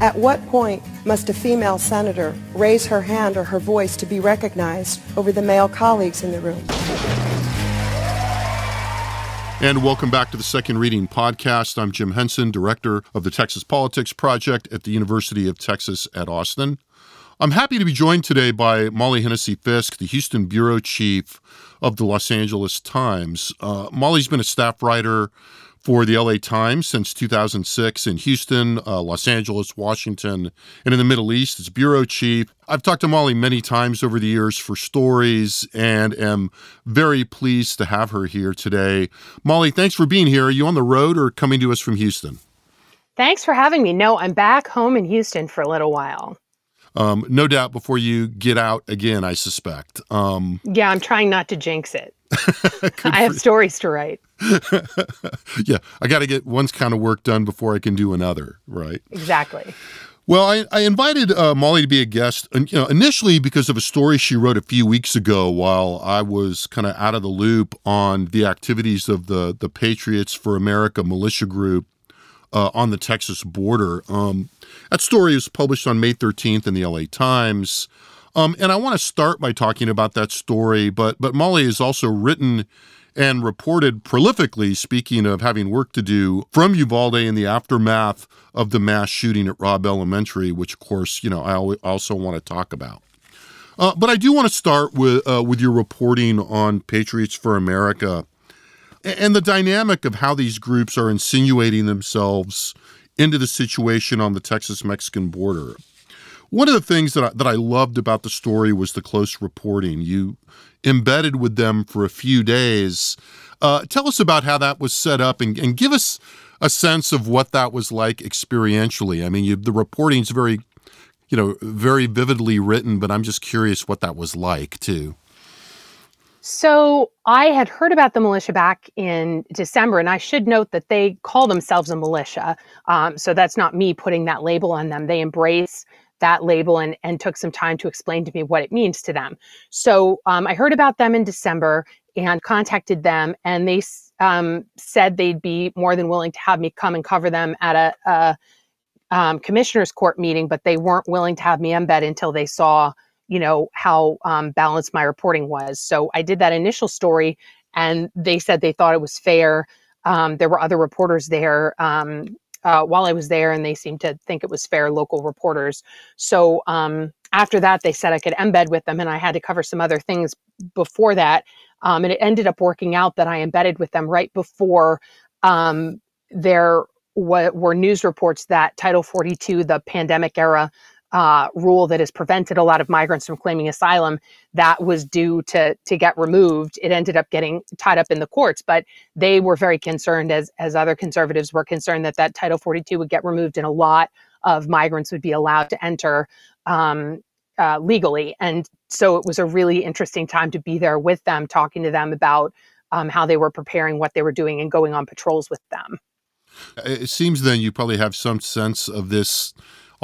At what point must a female senator raise her hand or her voice to be recognized over the male colleagues in the room? And welcome back to the Second Reading Podcast. I'm Jim Henson, Director of the Texas Politics Project at the University of Texas at Austin. I'm happy to be joined today by Molly Hennessy Fiske, the Houston Bureau Chief of the Los Angeles Times. Uh, Molly's been a staff writer for the LA Times since 2006 in Houston, uh, Los Angeles, Washington, and in the Middle East as bureau chief. I've talked to Molly many times over the years for stories and am very pleased to have her here today. Molly, thanks for being here. Are you on the road or coming to us from Houston? Thanks for having me. No, I'm back home in Houston for a little while. Um, no doubt before you get out again, I suspect. Um, yeah, I'm trying not to jinx it. I have stories to write. yeah, I got to get one kind of work done before I can do another, right? Exactly. Well, I, I invited uh, Molly to be a guest, you know, initially because of a story she wrote a few weeks ago while I was kind of out of the loop on the activities of the the Patriots for America militia group uh, on the Texas border. Um, that story was published on May 13th in the LA Times. Um, and I want to start by talking about that story, but but Molly has also written and reported prolifically, speaking of having work to do from Uvalde in the aftermath of the mass shooting at Robb Elementary, which, of course, you know, I also want to talk about. Uh, but I do want to start with uh, with your reporting on Patriots for America and the dynamic of how these groups are insinuating themselves into the situation on the Texas Mexican border. One of the things that I, that I loved about the story was the close reporting. You embedded with them for a few days. Uh, tell us about how that was set up and, and, give us a sense of what that was like experientially. I mean, you, the reporting's very, you know, very vividly written, but I'm just curious what that was like too. So I had heard about the militia back in December, and I should note that they call themselves a militia. Um, so that's not me putting that label on them. They embrace that label and, and took some time to explain to me what it means to them. So um, I heard about them in December and contacted them, and they um, said they'd be more than willing to have me come and cover them at a, a um, commissioner's court meeting, but they weren't willing to have me embed until they saw, you know, how um, balanced my reporting was. So I did that initial story, and they said they thought it was fair. Um, there were other reporters there um, uh, while I was there, and they seemed to think it was fair local reporters. So um, after that, they said I could embed with them, and I had to cover some other things before that. Um, and it ended up working out that I embedded with them right before um, there were news reports that Title 42, the pandemic era uh, rule that has prevented a lot of migrants from claiming asylum that was due to to get removed. It ended up getting tied up in the courts, but they were very concerned, as as other conservatives were concerned, that that Title 42 would get removed and a lot of migrants would be allowed to enter um, uh, legally. And so it was a really interesting time to be there with them, talking to them about um, how they were preparing, what they were doing, and going on patrols with them. It seems then you probably have some sense of this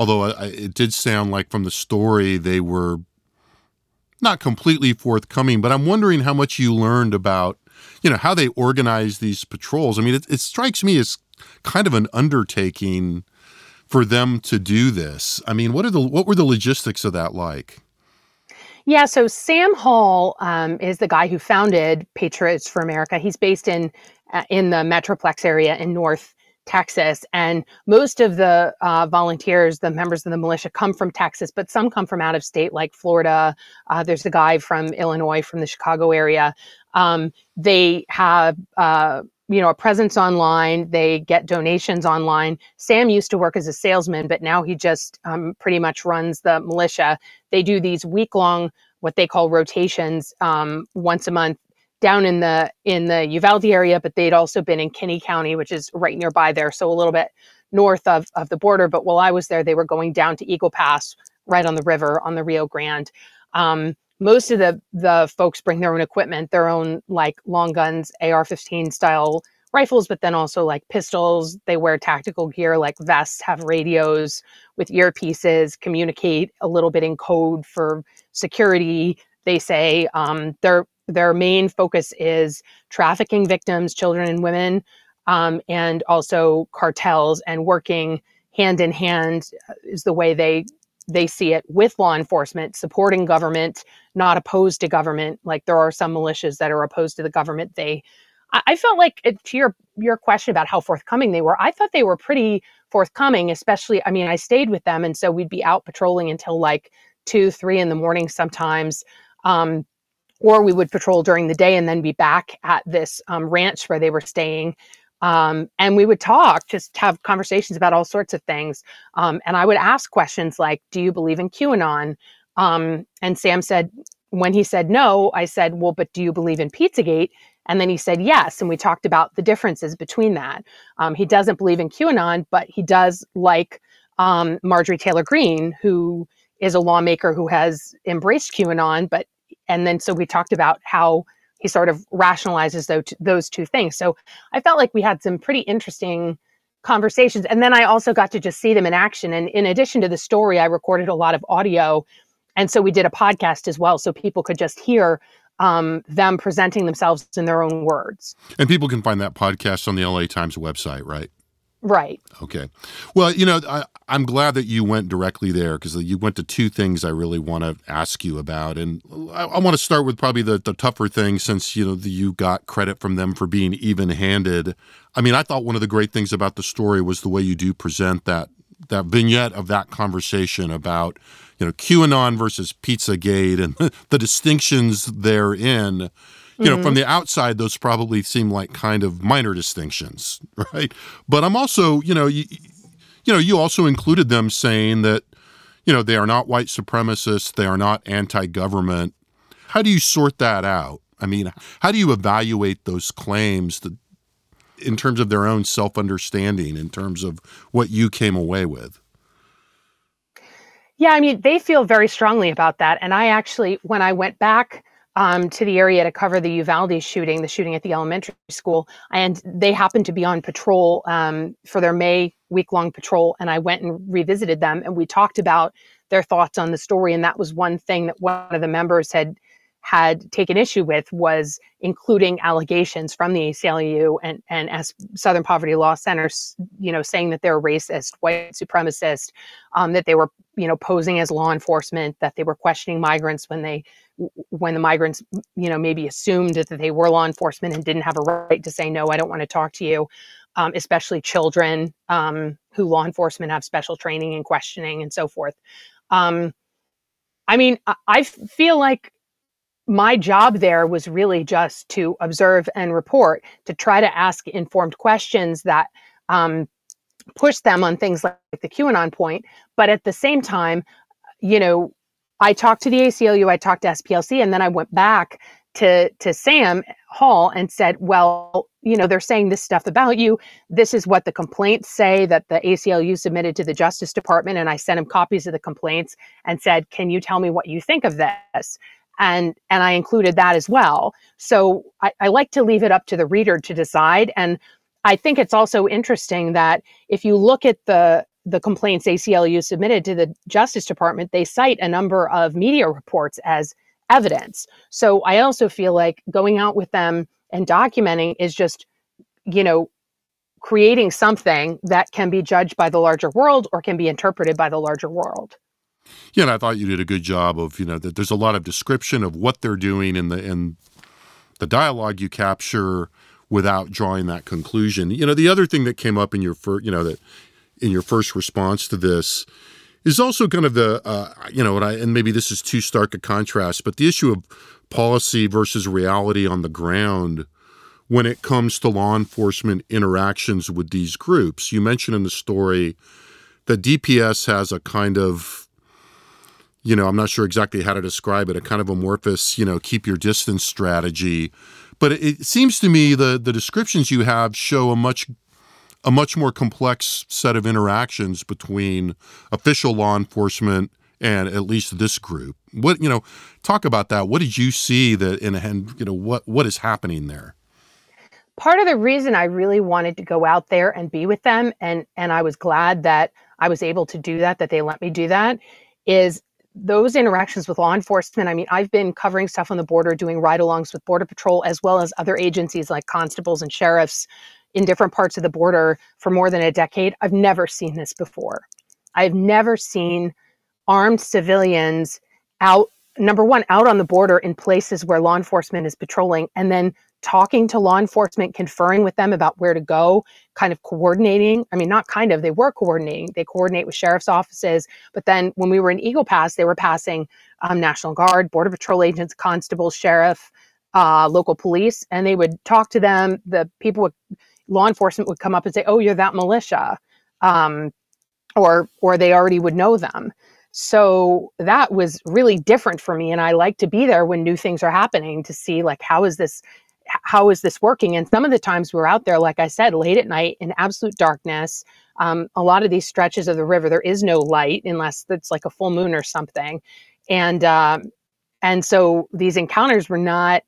although it did sound like from the story they were not completely forthcoming. But I'm wondering how much you learned about, you know, how they organize these patrols. I mean, it, it strikes me as kind of an undertaking for them to do this. I mean, what are the what were the logistics of that like? Yeah, so Sam Hall um, is the guy who founded Patriots for America. He's based in uh, in the Metroplex area in North Texas. And most of the uh, volunteers, the members of the militia, come from Texas, but some come from out of state, like Florida. Uh, there's a guy from Illinois, from the Chicago area. Um, they have, uh, you know, a presence online. They get donations online. Sam used to work as a salesman, but now he just um, pretty much runs the militia. They do these week long, what they call rotations, um, once a month down in the in the Uvalde area, but they'd also been in Kinney County, which is right nearby there, so a little bit north of of the border. But while I was there, they were going down to Eagle Pass, right on the river on the Rio Grande. Um, most of the the folks bring their own equipment, their own like long guns, AR-15 style rifles, but then also like pistols. They wear tactical gear like vests, have radios with earpieces, communicate a little bit in code for security. They say um, their their main focus is trafficking victims, children and women, um, and also cartels and working hand in hand uh, is the way they they see it with law enforcement supporting government not opposed to government like there are some militias that are opposed to the government they I felt like to your your question about how forthcoming they were, I thought they were pretty forthcoming, especially I mean, I stayed with them and so we'd be out patrolling until like two, three in the morning sometimes. Um, or we would patrol during the day and then be back at this um, ranch where they were staying. Um, and we would talk, just have conversations about all sorts of things. Um, and I would ask questions like, Do you believe in QAnon? Um, and Sam said, when he said no, I said, Well, but do you believe in Pizzagate? And then he said yes. And we talked about the differences between that. Um, he doesn't believe in QAnon, but he does like um, Marjorie Taylor Greene, who is a lawmaker who has embraced QAnon. But, and then so we talked about how he sort of rationalizes those, those two things. So I felt like we had some pretty interesting conversations. And then I also got to just see them in action. And in addition to the story, I recorded a lot of audio. And so we did a podcast as well, so people could just hear um, them presenting themselves in their own words. And people can find that podcast on the LA Times website, right? Right. Okay. Well, you know, I, am glad that you went directly there because you went to two things I really want to ask you about, and I, I want to start with probably the, the tougher thing since you know the, you got credit from them for being even-handed. I mean, I thought one of the great things about the story was the way you do present that that vignette of that conversation about you know QAnon versus Pizzagate and the distinctions therein. You know, mm-hmm. from the outside, those probably seem like kind of minor distinctions, right? But I'm also, you know, you, you know, you also included them saying that, you know, they are not white supremacists, they are not anti-government. How do you sort that out? I mean, how do you evaluate those claims that, in terms of their own self-understanding, in terms of what you came away with? Yeah, I mean, they feel very strongly about that. And I actually, when I went back um, to the area to cover the Uvalde shooting, the shooting at the elementary school, and they happened to be on patrol um, for their May week long patrol. And I went and revisited them and we talked about their thoughts on the story. And that was one thing that one of the members had had taken issue with was including allegations from the ACLU and, and as Southern Poverty Law Center, you know, saying that they're racist, white supremacist, um, that they were, you know, posing as law enforcement, that they were questioning migrants when they, when the migrants, you know, maybe assumed that they were law enforcement and didn't have a right to say, no, I don't want to talk to you, um, especially children um, who law enforcement have special training and questioning and so forth. Um, I mean, I feel like my job there was really just to observe and report, to try to ask informed questions that um, push them on things like the QAnon point. But at the same time, you know, I talked to the ACLU, I talked to SPLC, and then I went back to to Sam Hall and said, "Well, you know, they're saying this stuff about you. This is what the complaints say that the ACLU submitted to the Justice Department." And I sent him copies of the complaints and said, "Can you tell me what you think of this?" And and I included that as well. So I, I like to leave it up to the reader to decide. And I think it's also interesting that if you look at the the complaints ACLU submitted to the Justice Department, they cite a number of media reports as evidence. So I also feel like going out with them and documenting is just, you know, creating something that can be judged by the larger world or can be interpreted by the larger world. Yeah, and I thought you did a good job of, you know, that there's a lot of description of what they're doing in the in the dialogue you capture without drawing that conclusion. You know, the other thing that came up in your first, you know, that in your first response to this is also kind of the, uh, you know, and, I, and maybe this is too stark a contrast, but the issue of policy versus reality on the ground when it comes to law enforcement interactions with these groups. You mentioned in the story that DPS has a kind of you know, I'm not sure exactly how to describe it, a kind of amorphous, you know, keep your distance strategy. But it, seems to me the the descriptions you have show a much a much more complex set of interactions between official law enforcement and at least this group. What you know, talk about that. What did you see that and, and you know what what is happening there? Part of the reason I really wanted to go out there and be with them, and and I was glad that I was able to do that, that they let me do that, is those interactions with law enforcement. I mean, I've been covering stuff on the border, doing ride alongs with Border Patrol, as well as other agencies like constables and sheriffs in different parts of the border for more than a decade. I've never seen this before. I've never seen armed civilians out, number one, out on the border in places where law enforcement is patrolling, and then talking to law enforcement, conferring with them about where to go, kind of coordinating. I mean, not kind of, they were coordinating. They coordinate with sheriff's offices. But then when we were in Eagle Pass, they were passing um, National Guard, Border Patrol agents, constables, sheriff, uh, local police, and they would talk to them. The people would, law enforcement would come up and say, "Oh, you're that militia," um, or or they already would know them. So that was really different for me, and I like to be there when new things are happening to see like how is this how is this working? And some of the times we're out there, like I said, late at night in absolute darkness. Um, a lot of these stretches of the river, there is no light unless it's like a full moon or something, and um, and so these encounters were not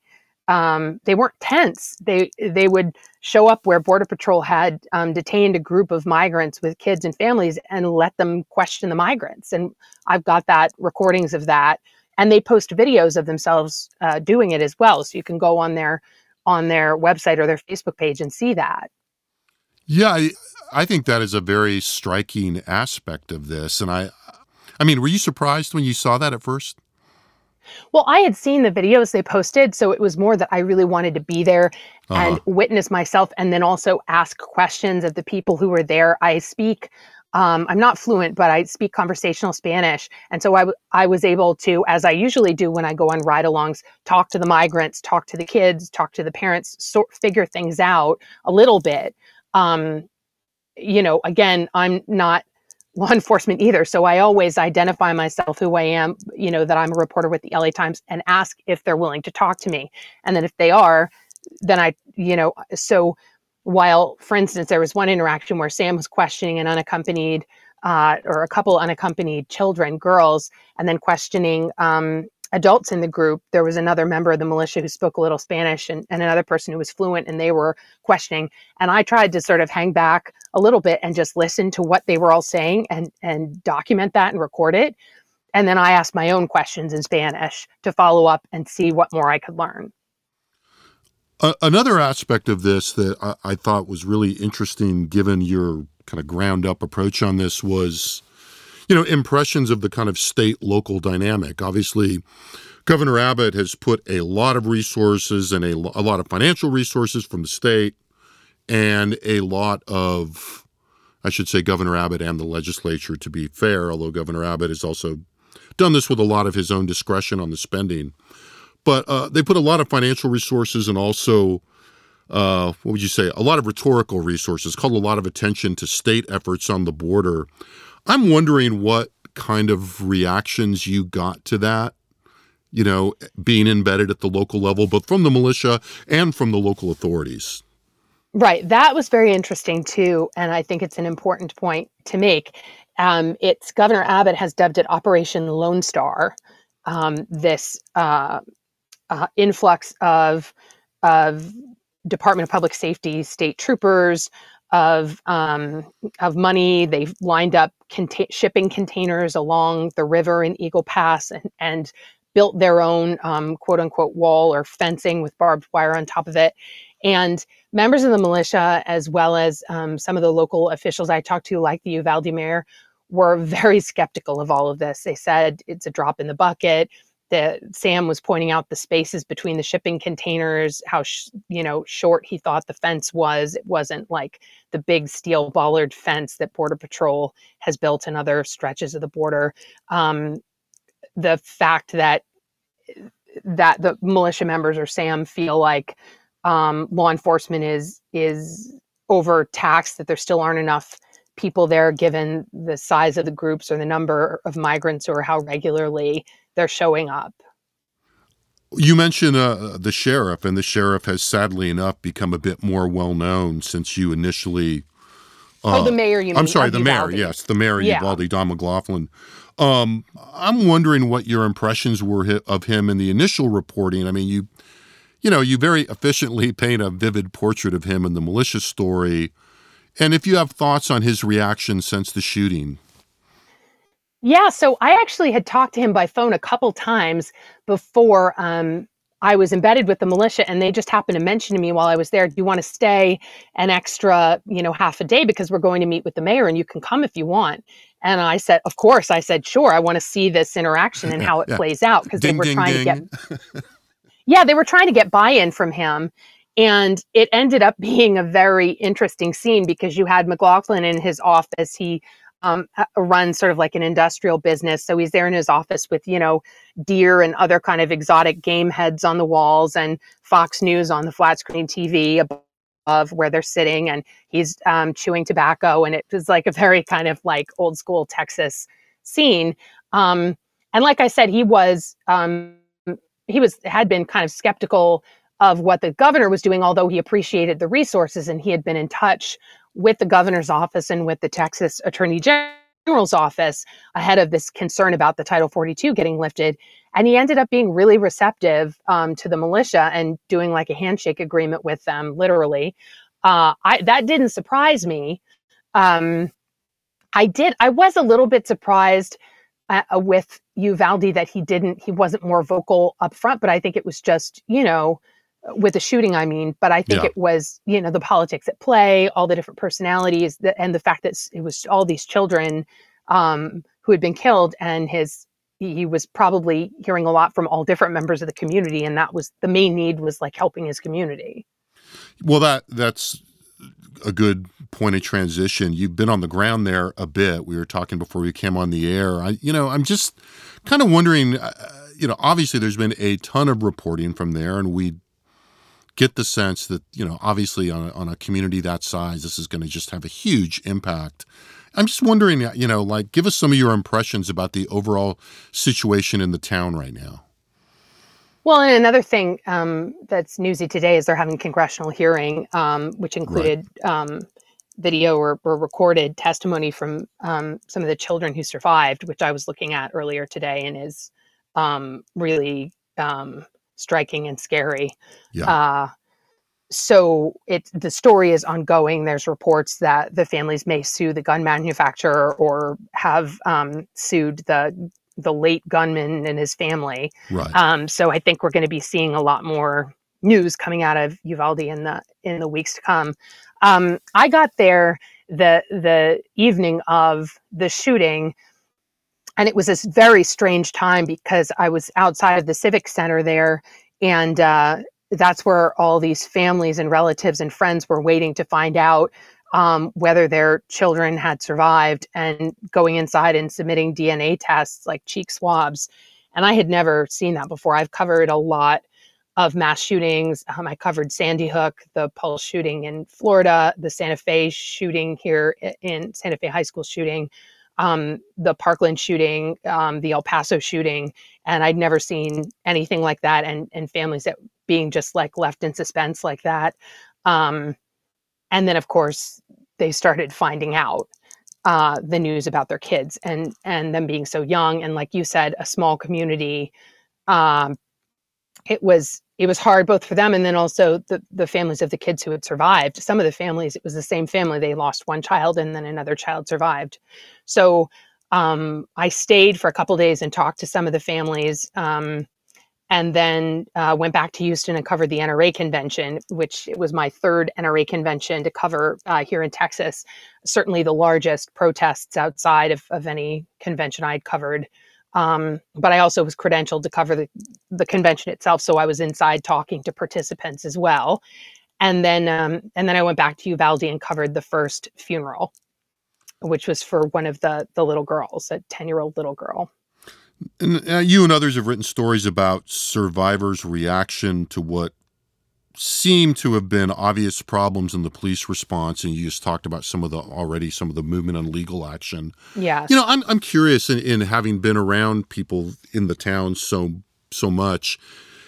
um, they weren't tense. They they would show up where Border Patrol had um, detained a group of migrants with kids and families and let them question the migrants. And I've got that recordings of that, and they post videos of themselves uh, doing it as well. So you can go on their on their website or their Facebook page and see that. Yeah, I, I think that is a very striking aspect of this. And I, I mean, were you surprised when you saw that at first? Well, I had seen the videos they posted, so it was more that I really wanted to be there uh-huh. and witness myself and then also ask questions of the people who were there. I speak um, I'm not fluent, but I speak conversational Spanish. And so I, w- I was able to, as I usually do when I go on ride alongs, talk to the migrants, talk to the kids, talk to the parents, sort figure things out a little bit. Um, you know, again, I'm not law enforcement either. So I always identify myself who I am, you know, that I'm a reporter with the LA Times and ask if they're willing to talk to me. And then if they are, then I, you know, so while, for instance, there was one interaction where Sam was questioning an unaccompanied uh, or a couple unaccompanied children, girls, and then questioning um, adults in the group. There was another member of the militia who spoke a little Spanish and, and another person who was fluent, and they were questioning. And I tried to sort of hang back a little bit and just listen to what they were all saying and, and document that and record it. And then I asked my own questions in Spanish to follow up and see what more I could learn another aspect of this that I, I thought was really interesting, given your kind of ground up approach on this, was you know impressions of the kind of state local dynamic. Obviously, Governor Abbott has put a lot of resources and a, a lot of financial resources from the state and a lot of, I should say, Governor Abbott and the legislature, to be fair, although Governor Abbott has also done this with a lot of his own discretion on the spending. But uh, they put a lot of financial resources and also, uh, what would you say, a lot of rhetorical resources, called a lot of attention to state efforts on the border. I'm wondering what kind of reactions you got to that, you know, being embedded at the local level, both from the militia and from the local authorities. Right. That was very interesting too. And I think it's an important point to make. Um, it's Governor Abbott has dubbed it Operation Lone Star. Um, this uh, uh, influx of of Department of Public Safety state troopers of um, of money. They've lined up shipping containers along the river in Eagle Pass and, and built their own um, quote unquote wall or fencing with barbed wire on top of it. And members of the militia, as well as um, some of the local officials I talked to, like the Uvalde mayor, were very skeptical of all of this. They said it's a drop in the bucket that Sam was pointing out the spaces between the shipping containers, how sh- you know short he thought the fence was. It wasn't like the big steel bollard fence that Border Patrol has built in other stretches of the border. Um, the fact that that the militia members or Sam feel like um, law enforcement is is overtaxed, that there still aren't enough people there given the size of the groups or the number of migrants or how regularly they're showing up. You mentioned uh, the sheriff, and the sheriff has sadly enough become a bit more well known since you initially. Uh, oh, the mayor. You I'm sorry, the Uvalde. mayor. Yes, the mayor, yeah. Uvalde Don McLaughlin. Um, I'm wondering what your impressions were of him in the initial reporting. I mean, you, you know, you very efficiently paint a vivid portrait of him in the militia story, and if you have thoughts on his reaction since the shooting. Yeah, so I actually had talked to him by phone a couple times before um, I was embedded with the militia, and they just happened to mention to me while I was there, "Do you want to stay an extra, you know, half a day because we're going to meet with the mayor, and you can come if you want." And I said, "Of course." I said, "Sure. I want to see this interaction and how it yeah. plays out because they were ding, trying ding. to get." yeah, they were trying to get buy-in from him, and it ended up being a very interesting scene because you had McLaughlin in his office. He um, runs sort of like an industrial business. So he's there in his office with, you know, deer and other kind of exotic game heads on the walls and Fox News on the flat screen TV above where they're sitting. And he's um, chewing tobacco. And it was like a very kind of like old school Texas scene. Um, and like I said, he was, um, he was, had been kind of skeptical of what the governor was doing, although he appreciated the resources and he had been in touch with the governor's office and with the Texas Attorney General's office ahead of this concern about the Title 42 getting lifted. And he ended up being really receptive um, to the militia and doing like a handshake agreement with them, literally. Uh, I, that didn't surprise me. Um, I did. I was a little bit surprised uh, with Uvalde that he didn't. He wasn't more vocal up front, but I think it was just you know with the shooting i mean but i think yeah. it was you know the politics at play all the different personalities that, and the fact that it was all these children um, who had been killed and his he was probably hearing a lot from all different members of the community and that was the main need was like helping his community. Well that that's a good point of transition. You've been on the ground there a bit. We were talking before we came on the air. I you know i'm just kind of wondering uh, you know obviously there's been a ton of reporting from there and we get the sense that you know obviously on a, on a community that size this is going to just have a huge impact i'm just wondering you know like give us some of your impressions about the overall situation in the town right now well, and another thing um, that's newsy today is they're having congressional hearing, um, which included right. um, video or, or, recorded testimony from um, some of the children who survived, which I was looking at earlier today, and is um, really um, striking and scary. Yeah. Uh, so it the story is ongoing. There's reports that the families may sue the gun manufacturer or have um, sued the the late gunman and his family. Right. Um, so I think we're going to be seeing a lot more news coming out of Uvalde in the in the weeks to come. Um, I got there the the evening of the shooting and it was this very strange time because I was outside of the civic center there, and uh, that's where all these families and relatives and friends were waiting to find out um, whether their children had survived, and going inside and submitting DNA tests like cheek swabs. And I had never seen that before. I've covered a lot of mass shootings. Um, I covered Sandy Hook, the Pulse shooting in Florida, the Santa Fe shooting here in Santa Fe High School shooting um, the Parkland shooting, um, the El Paso shooting, and I'd never seen anything like that, and and families that being just like left in suspense like that. Um, and then, of course, they started finding out uh, the news about their kids and and them being so young, and like you said, a small community. Um, it was it was hard both for them and then also the, the families of the kids who had survived. Some of the families, it was the same family. They lost one child and then another child survived. So um, I stayed for a couple days and talked to some of the families. Um, and then uh, went back to Houston and covered the NRA convention, which was my third NRA convention to cover uh, here in Texas. Certainly the largest protests outside of, of any convention I'd covered. Um, but I also was credentialed to cover the, the convention itself, so I was inside talking to participants as well. And then, um, and then I went back to Uvalde and covered the first funeral, which was for one of the the little girls, a ten year old little girl. And uh, you and others have written stories about survivors' reaction to what seem to have been obvious problems in the police response and you just talked about some of the already some of the movement on legal action. Yeah you know i'm, I'm curious in, in having been around people in the town so so much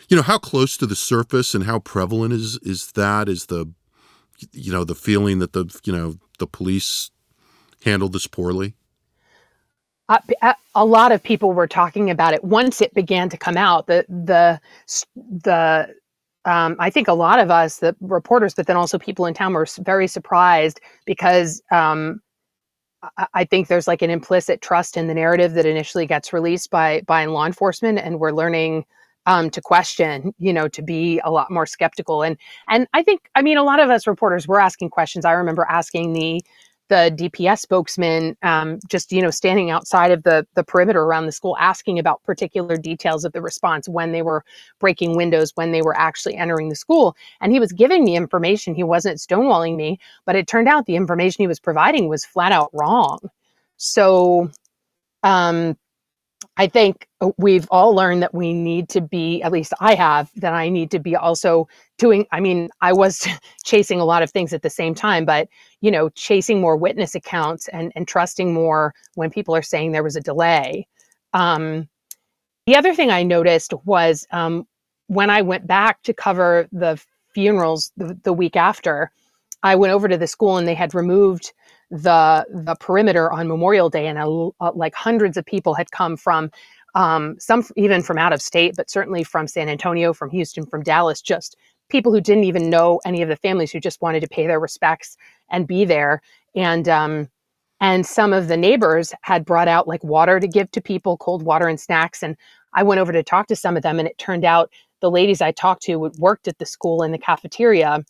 you know how close to the surface and how prevalent is is that? Is the you know the feeling that the you know the police handled this poorly? Uh, a lot of people were talking about it. Once it began to come out. The the the um, I think a lot of us, the reporters, but then also people in town, were very surprised because um, I, I think there's like an implicit trust in the narrative that initially gets released by by law enforcement, and we're learning um, to question, you know, to be a lot more skeptical. And and I think, I mean, a lot of us reporters were asking questions. I remember asking the the DPS spokesman um, just you know standing outside of the the perimeter around the school asking about particular details of the response when they were breaking windows when they were actually entering the school. And he was giving me information. He wasn't stonewalling me but it turned out the information he was providing was flat out wrong. So um I think uh, we've all learned that we need to be, at least I have, that I need to be also doing. I mean, I was chasing a lot of things at the same time, but, you know, chasing more witness accounts and, and trusting more when people are saying there was a delay. Um, the other thing I noticed was um, when I went back to cover the funerals the, the week after, I went over to the school and they had removed the the perimeter on Memorial Day, and a, a, like hundreds of people had come from um, some even from out of state, but certainly from San Antonio, from Houston, from Dallas, just people who didn't even know any of the families who just wanted to pay their respects and be there. And um, and some of the neighbors had brought out like water to give to people, cold water and snacks. And I went over to talk to some of them, and it turned out the ladies I talked to worked at the school in the cafeteria.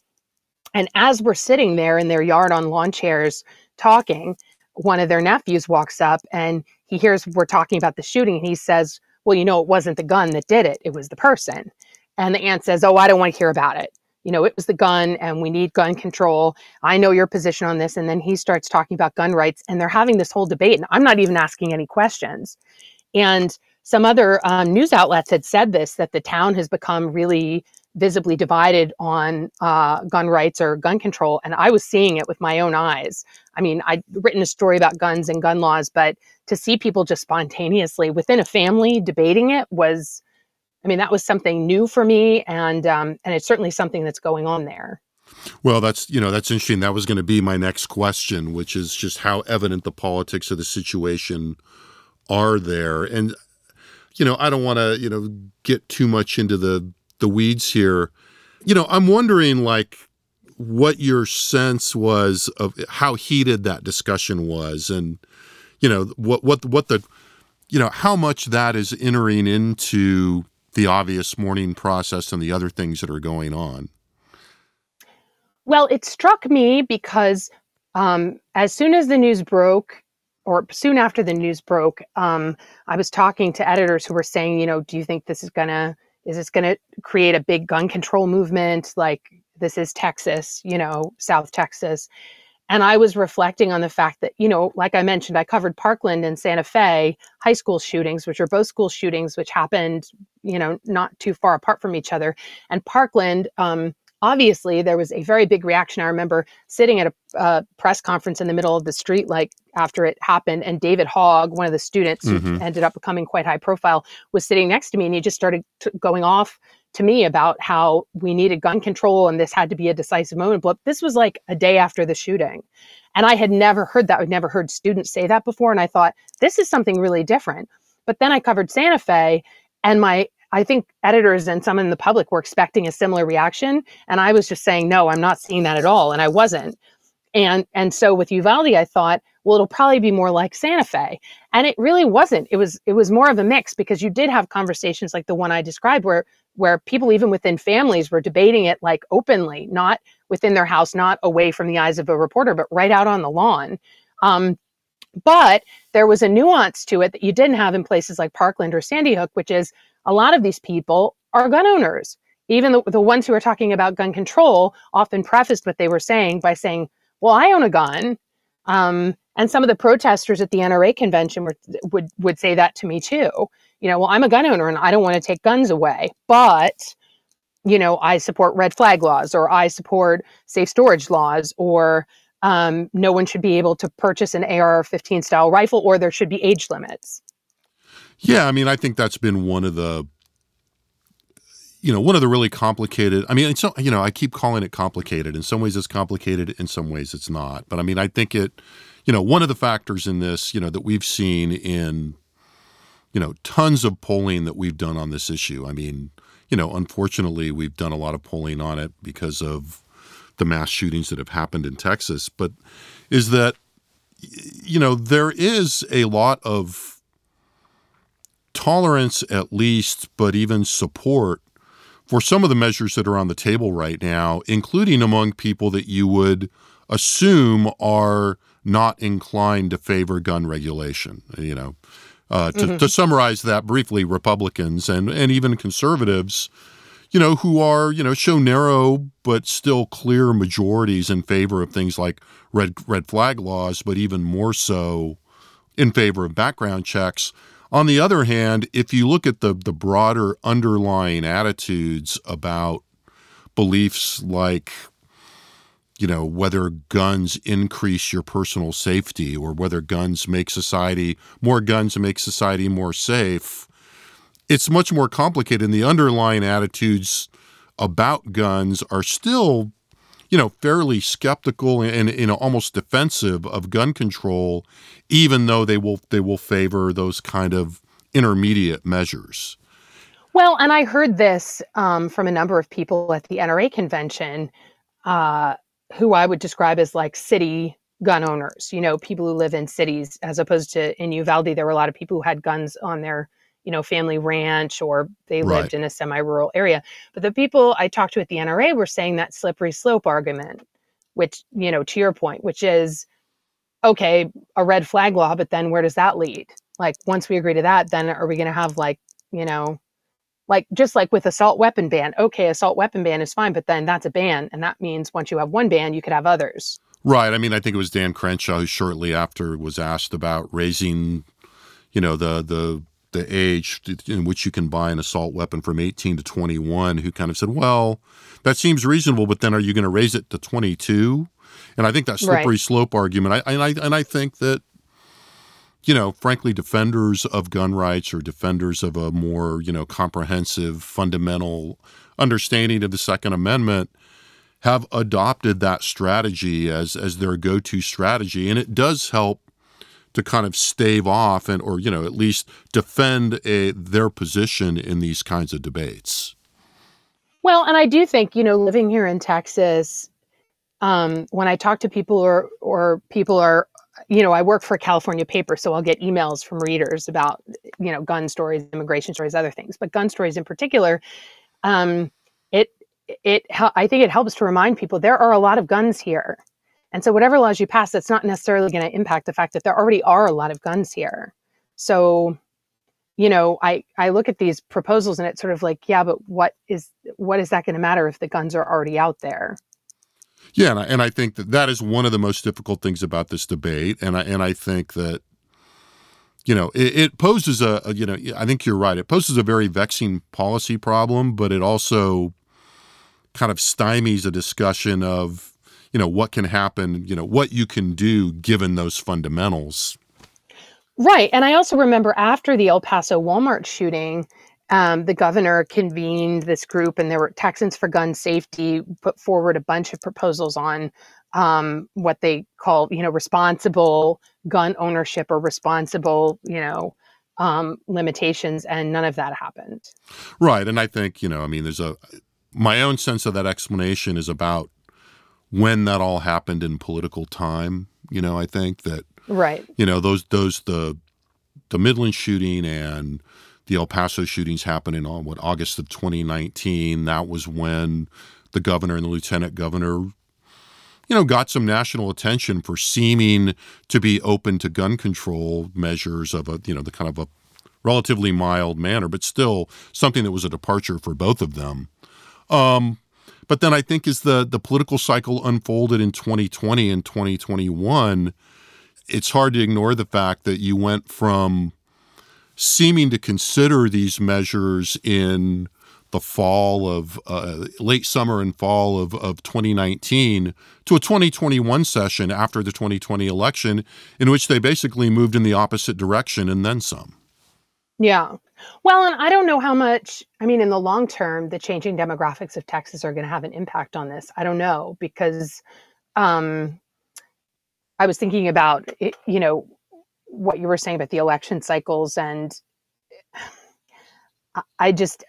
And as we're sitting there in their yard on lawn chairs, talking, one of their nephews walks up and he hears we're talking about the shooting and he says, Well, you know, it wasn't the gun that did it, it was the person. And the aunt says, Oh, I don't want to hear about it. You know, it was the gun and we need gun control. I know your position on this. And then he starts talking about gun rights and they're having this whole debate. And I'm not even asking any questions. And some other um, news outlets had said this that the town has become really visibly divided on uh, gun rights or gun control. And I was seeing it with my own eyes. I mean, I'd written a story about guns and gun laws, but to see people just spontaneously within a family debating it was, I mean, that was something new for me. And, um, and it's certainly something that's going on there. Well, that's you know that's interesting. That was going to be my next question, which is just how evident the politics of the situation are there. And you know, I don't want to you know get too much into the the weeds here. You know, I'm wondering like what your sense was of how heated that discussion was and you know what what what the you know how much that is entering into the obvious mourning process and the other things that are going on. Well, it struck me because um, as soon as the news broke, or soon after the news broke, um, I was talking to editors who were saying, you know, do you think this is going to is this going to create a big gun control movement like this is Texas, you know, South Texas? And I was reflecting on the fact that, you know, like I mentioned, I covered Parkland and Santa Fe high school shootings, which are both school shootings, which happened, you know, not too far apart from each other. And Parkland, um, obviously there was a very big reaction. I remember sitting at a, a, press conference in the middle of the street, like after it happened, and David Hogg, one of the students mm-hmm. who ended up becoming quite high profile, was sitting next to me, and he just started t- going off to me about how we needed gun control and this had to be a decisive moment. But this was like a day after the shooting. And I had never heard that. I'd never heard students say that before. And I thought, this is something really different. But then I covered Santa Fe, and my I think editors and some in the public were expecting a similar reaction. And I was just saying, no, I'm not seeing that at all. And I wasn't. And and so with Uvalde, I thought, well, it'll probably be more like Santa Fe. And it really wasn't. It was it was more of a mix because you did have conversations like the one I described where where people even within families were debating it like openly, not within their house, not away from the eyes of a reporter, but right out on the lawn. Um, but there was a nuance to it that you didn't have in places like Parkland or Sandy Hook, which is a lot of these people are gun owners. Even the, the ones who are talking about gun control often prefaced what they were saying by saying, Well, I own a gun. Um, and some of the protesters at the NRA convention were, would, would say that to me too. You know, well, I'm a gun owner and I don't want to take guns away, but, you know, I support red flag laws or I support safe storage laws or um, no one should be able to purchase an AR 15 style rifle or there should be age limits. Yeah, I mean, I think that's been one of the you know one of the really complicated i mean it's you know i keep calling it complicated. In some ways it's complicated in some ways it's not. But i mean i think it you know, one of the factors in this, you know, that we've seen in, you know, tons of polling that we've done on this issue. I mean, you know, unfortunately, we've done a lot of polling on it because of the mass shootings that have happened in Texas, but is that, you know, there is a lot of tolerance, at least, but even support for some of the measures that are on the table right now, including among people that you would assume are not inclined to favor gun regulation. You know, uh, to, mm-hmm. to summarize that briefly, Republicans and and even conservatives, you know, who are you know show narrow but still clear majorities in favor of things like red red flag laws, but even more so in favor of background checks. On the other hand, if you look at the the broader underlying attitudes about beliefs like you know, whether guns increase your personal safety or whether guns make society more guns make society more safe. It's much more complicated. And the underlying attitudes about guns are still, you know, fairly skeptical and, and almost defensive of gun control, even though they will they will favor those kind of intermediate measures. Well, and I heard this um, from a number of people at the NRA convention. Uh, who I would describe as like city gun owners, you know, people who live in cities, as opposed to in Uvalde, there were a lot of people who had guns on their, you know, family ranch or they right. lived in a semi rural area. But the people I talked to at the NRA were saying that slippery slope argument, which, you know, to your point, which is okay, a red flag law, but then where does that lead? Like, once we agree to that, then are we going to have like, you know, like just like with assault weapon ban okay assault weapon ban is fine but then that's a ban and that means once you have one ban you could have others right i mean i think it was dan crenshaw who shortly after was asked about raising you know the the the age in which you can buy an assault weapon from 18 to 21 who kind of said well that seems reasonable but then are you going to raise it to 22 and i think that slippery right. slope argument I, and i and i think that you know, frankly, defenders of gun rights or defenders of a more, you know, comprehensive, fundamental understanding of the Second Amendment have adopted that strategy as as their go-to strategy, and it does help to kind of stave off and or you know at least defend a, their position in these kinds of debates. Well, and I do think you know living here in Texas, um, when I talk to people or or people are you know, I work for a California paper, so I'll get emails from readers about, you know, gun stories, immigration stories, other things. But gun stories in particular, um, it it I think it helps to remind people there are a lot of guns here, and so whatever laws you pass, that's not necessarily going to impact the fact that there already are a lot of guns here. So, you know, I I look at these proposals and it's sort of like, yeah, but what is what is that going to matter if the guns are already out there? Yeah, and I, and I think that that is one of the most difficult things about this debate, and I and I think that you know it, it poses a, a, you know I think you're right. It poses a very vexing policy problem, but it also kind of stymies a discussion of you know what can happen, you know what you can do given those fundamentals. Right, and I also remember after the El Paso Walmart shooting um, the governor convened this group, and there were Texans for Gun Safety put forward a bunch of proposals on um, what they call, you know, responsible gun ownership or responsible, you know, um, limitations, and none of that happened. Right, and I think you know, I mean, there's a my own sense of that explanation is about when that all happened in political time. You know, I think that right, you know, those those the the Midland shooting and the El Paso shootings happening on what August of 2019. That was when the governor and the lieutenant governor, you know, got some national attention for seeming to be open to gun control measures of a, you know, the kind of a relatively mild manner, but still something that was a departure for both of them. Um, but then I think as the the political cycle unfolded in 2020 and 2021, it's hard to ignore the fact that you went from seeming to consider these measures in the fall of uh, late summer and fall of, of 2019 to a 2021 session after the 2020 election in which they basically moved in the opposite direction and then some. Yeah. Well, and I don't know how much, I mean, in the long term, the changing demographics of Texas are going to have an impact on this. I don't know because um, I was thinking about, you know, what you were saying about the election cycles, and I just,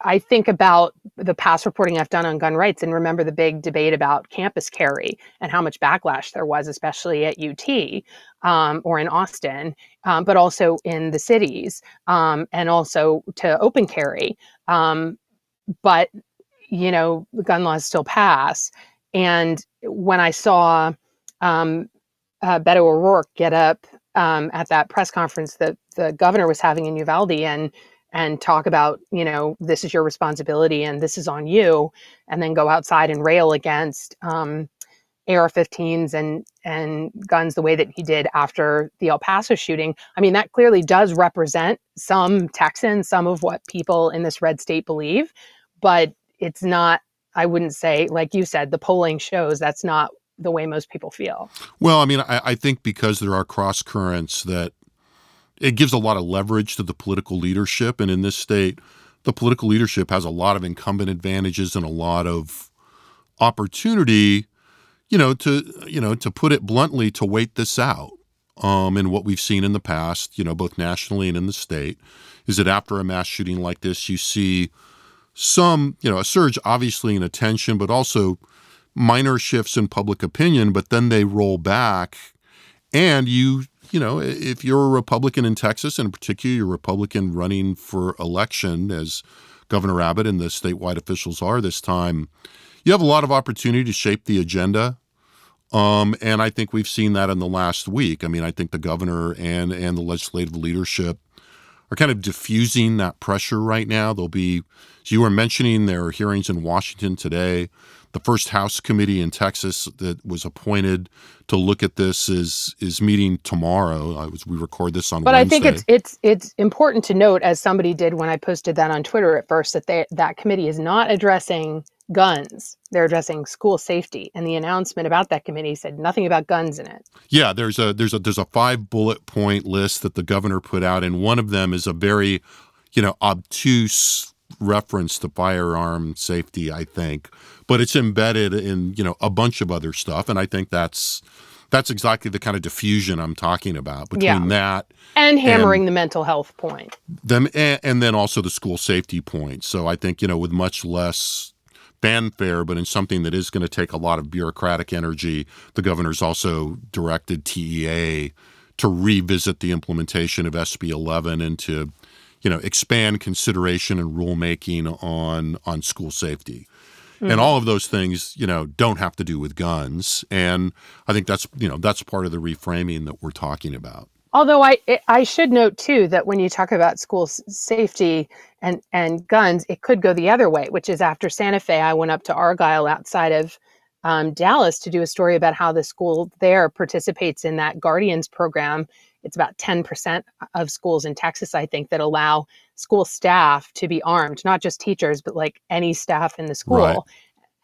I think about the past reporting I've done on gun rights and remember the big debate about campus carry and how much backlash there was, especially at UT um, or in Austin, um, but also in the cities um, and also to open carry. Um, but, you know, the gun laws still pass. And when I saw um, uh, Beto O'Rourke get up um, at that press conference that the governor was having in Uvalde and and talk about, you know, this is your responsibility and this is on you, and then go outside and rail against um, AR-15s and and guns the way that he did after the El Paso shooting. I mean, that clearly does represent some Texans, some of what people in this red state believe, but it's not. I wouldn't say, like you said, the polling shows that's not the way most people feel. Well, I mean, I, I think because there are cross currents that it gives a lot of leverage to the political leadership. And in this state, the political leadership has a lot of incumbent advantages and a lot of opportunity, you know, to you know, to put it bluntly, to wait this out. Um, and what we've seen in the past, you know, both nationally and in the state, is that after a mass shooting like this, you see some, you know, a surge obviously in attention, but also minor shifts in public opinion, but then they roll back and you you know, if you're a Republican in Texas, and in particular, you're a Republican running for election, as Governor Abbott and the statewide officials are this time, you have a lot of opportunity to shape the agenda. Um, and I think we've seen that in the last week. I mean, I think the governor and and the legislative leadership are kind of diffusing that pressure right now. There'll be, as you were mentioning, there are hearings in Washington today the first House committee in Texas that was appointed to look at this is is meeting tomorrow. I was we record this on. But Wednesday. I think it's it's it's important to note, as somebody did when I posted that on Twitter at first, that they, that committee is not addressing guns. They're addressing school safety, and the announcement about that committee said nothing about guns in it. Yeah, there's a there's a there's a five bullet point list that the governor put out, and one of them is a very, you know, obtuse reference to firearm safety. I think but it's embedded in you know a bunch of other stuff, and I think that's that's exactly the kind of diffusion I'm talking about between yeah. that and hammering and the mental health point. Them and, and then also the school safety point. So I think you know with much less fanfare, but in something that is going to take a lot of bureaucratic energy, the governor's also directed TEA to revisit the implementation of SB 11 and to you know expand consideration and rulemaking on on school safety. Mm. And all of those things, you know, don't have to do with guns. And I think that's, you know, that's part of the reframing that we're talking about. Although I I should note too that when you talk about school safety and and guns, it could go the other way, which is after Santa Fe, I went up to Argyle outside of um, Dallas to do a story about how the school there participates in that Guardians program. It's about 10% of schools in Texas, I think, that allow school staff to be armed, not just teachers, but like any staff in the school. Right.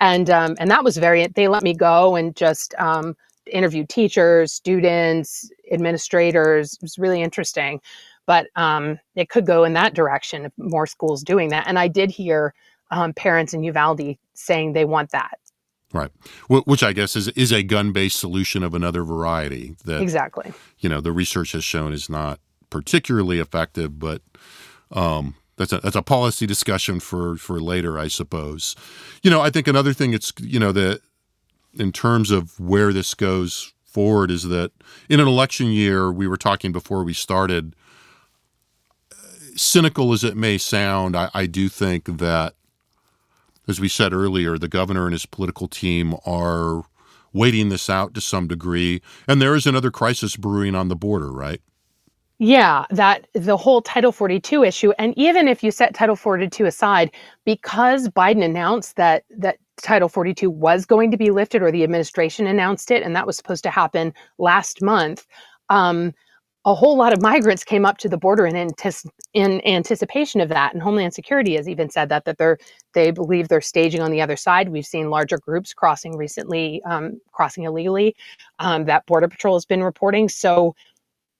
And um, and that was very. They let me go and just um, interview teachers, students, administrators. It was really interesting, but um, it could go in that direction if more schools doing that. And I did hear um, parents in Uvalde saying they want that. Right, which I guess is is a gun based solution of another variety that exactly you know the research has shown is not particularly effective, but um, that's a that's a policy discussion for for later, I suppose. You know, I think another thing it's you know that in terms of where this goes forward is that in an election year, we were talking before we started. Cynical as it may sound, I, I do think that, as we said earlier, the governor and his political team are waiting this out to some degree, and there is another crisis brewing on the border, right? Yeah, that the whole Title 42 issue, and even if you set Title 42 aside, because Biden announced that that Title 42 was going to be lifted, or the administration announced it, and that was supposed to happen last month. Um, a whole lot of migrants came up to the border in, in anticipation of that, and Homeland Security has even said that that they're they believe they're staging on the other side. We've seen larger groups crossing recently, um, crossing illegally. Um, that Border Patrol has been reporting. So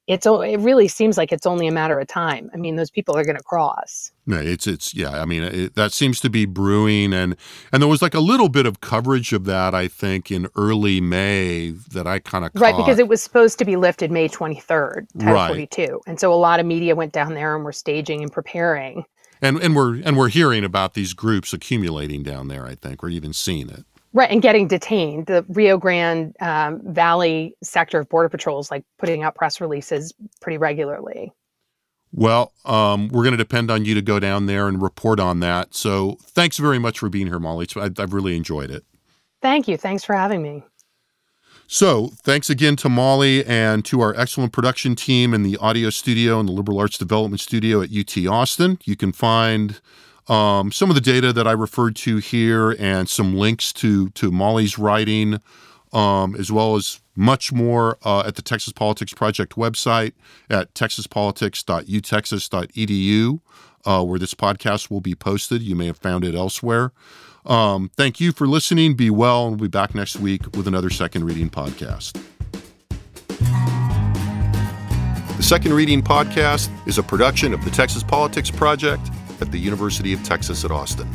it's it really seems like it's only a matter of time. I mean, those people are going to cross. No, it's it's yeah. I mean, it, that seems to be brewing, and and there was like a little bit of coverage of that. I think in early May that I kind of right because it was supposed to be lifted May twenty third, Right. forty two, and so a lot of media went down there and were staging and preparing. and and we're and we're hearing about these groups accumulating down there. I think we're even seeing it. Right, and getting detained. The Rio Grande um, Valley sector of Border Patrols like putting out press releases pretty regularly. Well, um, we're going to depend on you to go down there and report on that. So thanks very much for being here, Molly. I, I've really enjoyed it. Thank you. Thanks for having me. So, thanks again to Molly and to our excellent production team in the audio studio and the Liberal Arts Development Studio at UT Austin. You can find um, some of the data that I referred to here and some links to to Molly's writing, um, as well as much more uh, at the Texas Politics Project website at texaspolitics.utexas.edu, uh, where this podcast will be posted. You may have found it elsewhere. Um, thank you for listening. Be well, and we'll be back next week with another Second Reading podcast. The Second Reading podcast is a production of the Texas Politics Project at the University of Texas at Austin.